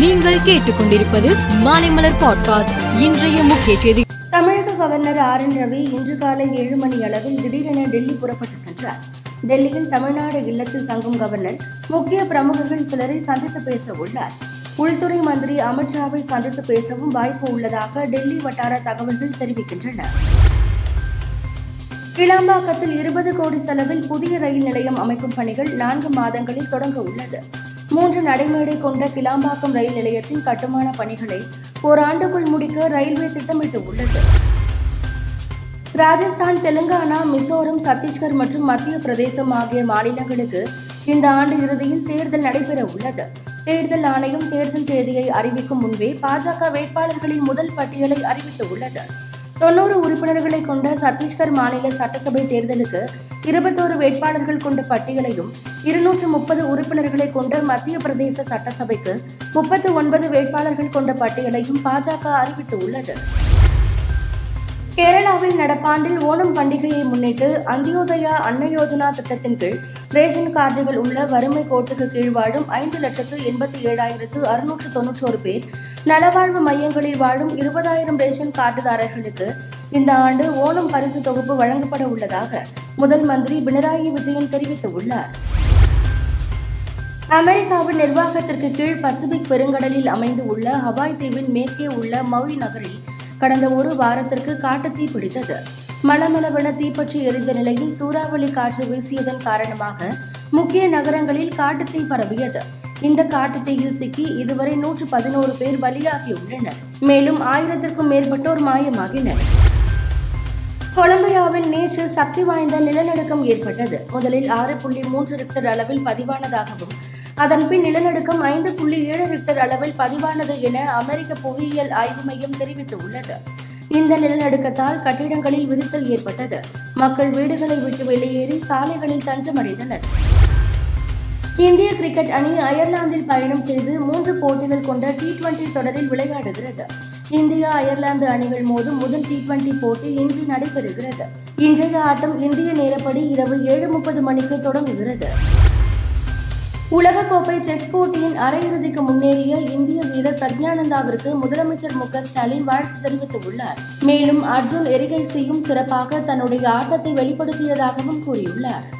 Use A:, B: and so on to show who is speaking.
A: நீங்கள் கேட்டுக்கொண்டிருப்பது மாலைமலர் பாட்காஸ்ட். இன்றைய முக்கிய செய்தி.
B: தமிழக கவர்னர் ஆர் என் ரவி இன்று காலை ஏழு மணி அளவில் திடீரென டெல்லி புறப்பட்டு சென்றார். டெல்லியில் தமிழ்நாடு இல்லத்தில் தங்கும் கவர்னர் முக்கிய பிரமுகர்கள் சிலரை சந்தித்து பேச உள்ளார். உள்துறை மந்திரி அமித்ஷாவை சந்தித்து பேசவும் வாய்ப்பு உள்ளதாக டெல்லி வட்டார தகவல்கள் தெரிவிக்கின்றன. கிளாம்பாக்கத்தில் இருபது கோடி செலவில் புதிய ரயில் நிலையம் அமைக்கும் பணிகள் நான்கு மாதங்களில் தொடங்க உள்ளது. மூன்று நடைமேடை கொண்ட கிளாம்பாக்கம் ரயில் நிலையத்தின் கட்டுமான பணிகளை ஓராண்டுக்குள் முடிக்க ரயில்வே திட்டமிட்டு உள்ளது. ராஜஸ்தான் தெலுங்கானா மிசோரம் சத்தீஸ்கர் மற்றும் மத்திய பிரதேசம் ஆகிய மாநிலங்களுக்கு இந்த ஆண்டு இறுதியில் தேர்தல் நடைபெற உள்ளது. தேர்தல் ஆணையம் தேர்தல் தேதியை அறிவிக்கும் முன்பே பாஜக வேட்பாளர்களின் முதல் பட்டியலை அறிவித்துள்ளது தொன்னூறு உறுப்பினர்களை கொண்ட சத்தீஸ்கர் மாநில சட்டசபை தேர்தலுக்கு இருபத்தோரு வேட்பாளர்கள் கொண்ட பட்டியலையும் இருநூற்று முப்பது உறுப்பினர்களை கொண்ட மத்திய பிரதேச சட்டசபைக்கு முப்பத்து ஒன்பது வேட்பாளர்கள் கொண்ட பட்டியலையும் பாஜக அறிவித்துள்ளது. கேரளாவில் நடப்பாண்டில் ஓணம் பண்டிகையை முன்னிட்டு அந்தியோதயா அன்ன யோஜனா திட்டத்தின் கீழ் ரேஷன் கார்டுகள் உள்ள வறுமை கோட்டுக்கு கீழ் வாழும் ஐந்து லட்சத்து எண்பத்தி ஏழாயிரத்து அறுநூற்று தொன்னூற்றோரு பேர் நலவாழ்வு மையங்களில் வாழும் இருபதாயிரம் ரேஷன் கார்டுதாரர்களுக்கு இந்த ஆண்டு ஓணம் பரிசு தொகுப்பு வழங்கப்பட உள்ளதாக முதல் மந்திரி பினராயி விஜயன் தெரிவித்துள்ளார். அமெரிக்காவின் நிர்வாகத்திற்கு கீழ் பசிபிக் பெருங்கடலில் அமைந்து உள்ள ஹவாய் தீவின் மேற்கே உள்ள மௌய் நகரில் கடந்த ஒரு வாரத்திற்கு காட்டுத்தீ பிடித்தது. மளமளவென தீப்பற்றி எரிந்த நிலையில் சூறாவளி காற்று வீசியதன் காரணமாக முக்கிய நகரங்களில் காட்டுத்தீ பரவியது. இந்த காட்டுத்தீயில் சிக்கி இதுவரை நூற்று பதினோரு பேர் பலியாகியுள்ளனர் மேலும் ஆயிரத்திற்கும் மேற்பட்டோர் மாயமாகினர். கொலம்பியாவில் நேற்று சக்தி வாய்ந்த நிலநடுக்கம் ஏற்பட்டது. முதலில் ஆறு புள்ளி மூன்று ரிக்டர் அளவில் பதிவானதாகவும் அதன்பின் நிலநடுக்கம் ஐந்து புள்ளி ஏழு ரிக்டர் அளவில் பதிவானது என அமெரிக்க புவியியல் ஆய்வு மையம் தெரிவித்துள்ளது. இந்த நிலநடுக்கத்தால் கட்டிடங்களில் விரிசல் ஏற்பட்டது. மக்கள் வீடுகளை விட்டு வெளியேறி சாலைகளில் தஞ்சமடைந்தனர். இந்திய கிரிக்கெட் அணி அயர்லாந்தில் பயணம் செய்து மூன்று போட்டிகள் கொண்ட டி டுவெண்டி தொடரில் விளையாடுகிறது. இந்தியா அயர்லாந்து அணிகள் மோதும் முதல் டி டுவெண்டி போட்டி இன்று நடைபெறுகிறது. இன்றைய ஆட்டம் இந்திய நேரப்படி இரவு ஏழு முப்பது மணிக்கு தொடங்குகிறது. உலகக்கோப்பை செஸ் போட்டியின் அரையிறுதிக்கு முன்னேறிய இந்திய வீரர் பிரஜானந்தாவிற்கு முதலமைச்சர் மு க ஸ்டாலின் வாழ்த்து தெரிவித்துள்ளார். மேலும் அர்ஜுன் எரிகைசியும் சிறப்பாக தன்னுடைய ஆட்டத்தை வெளிப்படுத்தியதாகவும் கூறியுள்ளார்.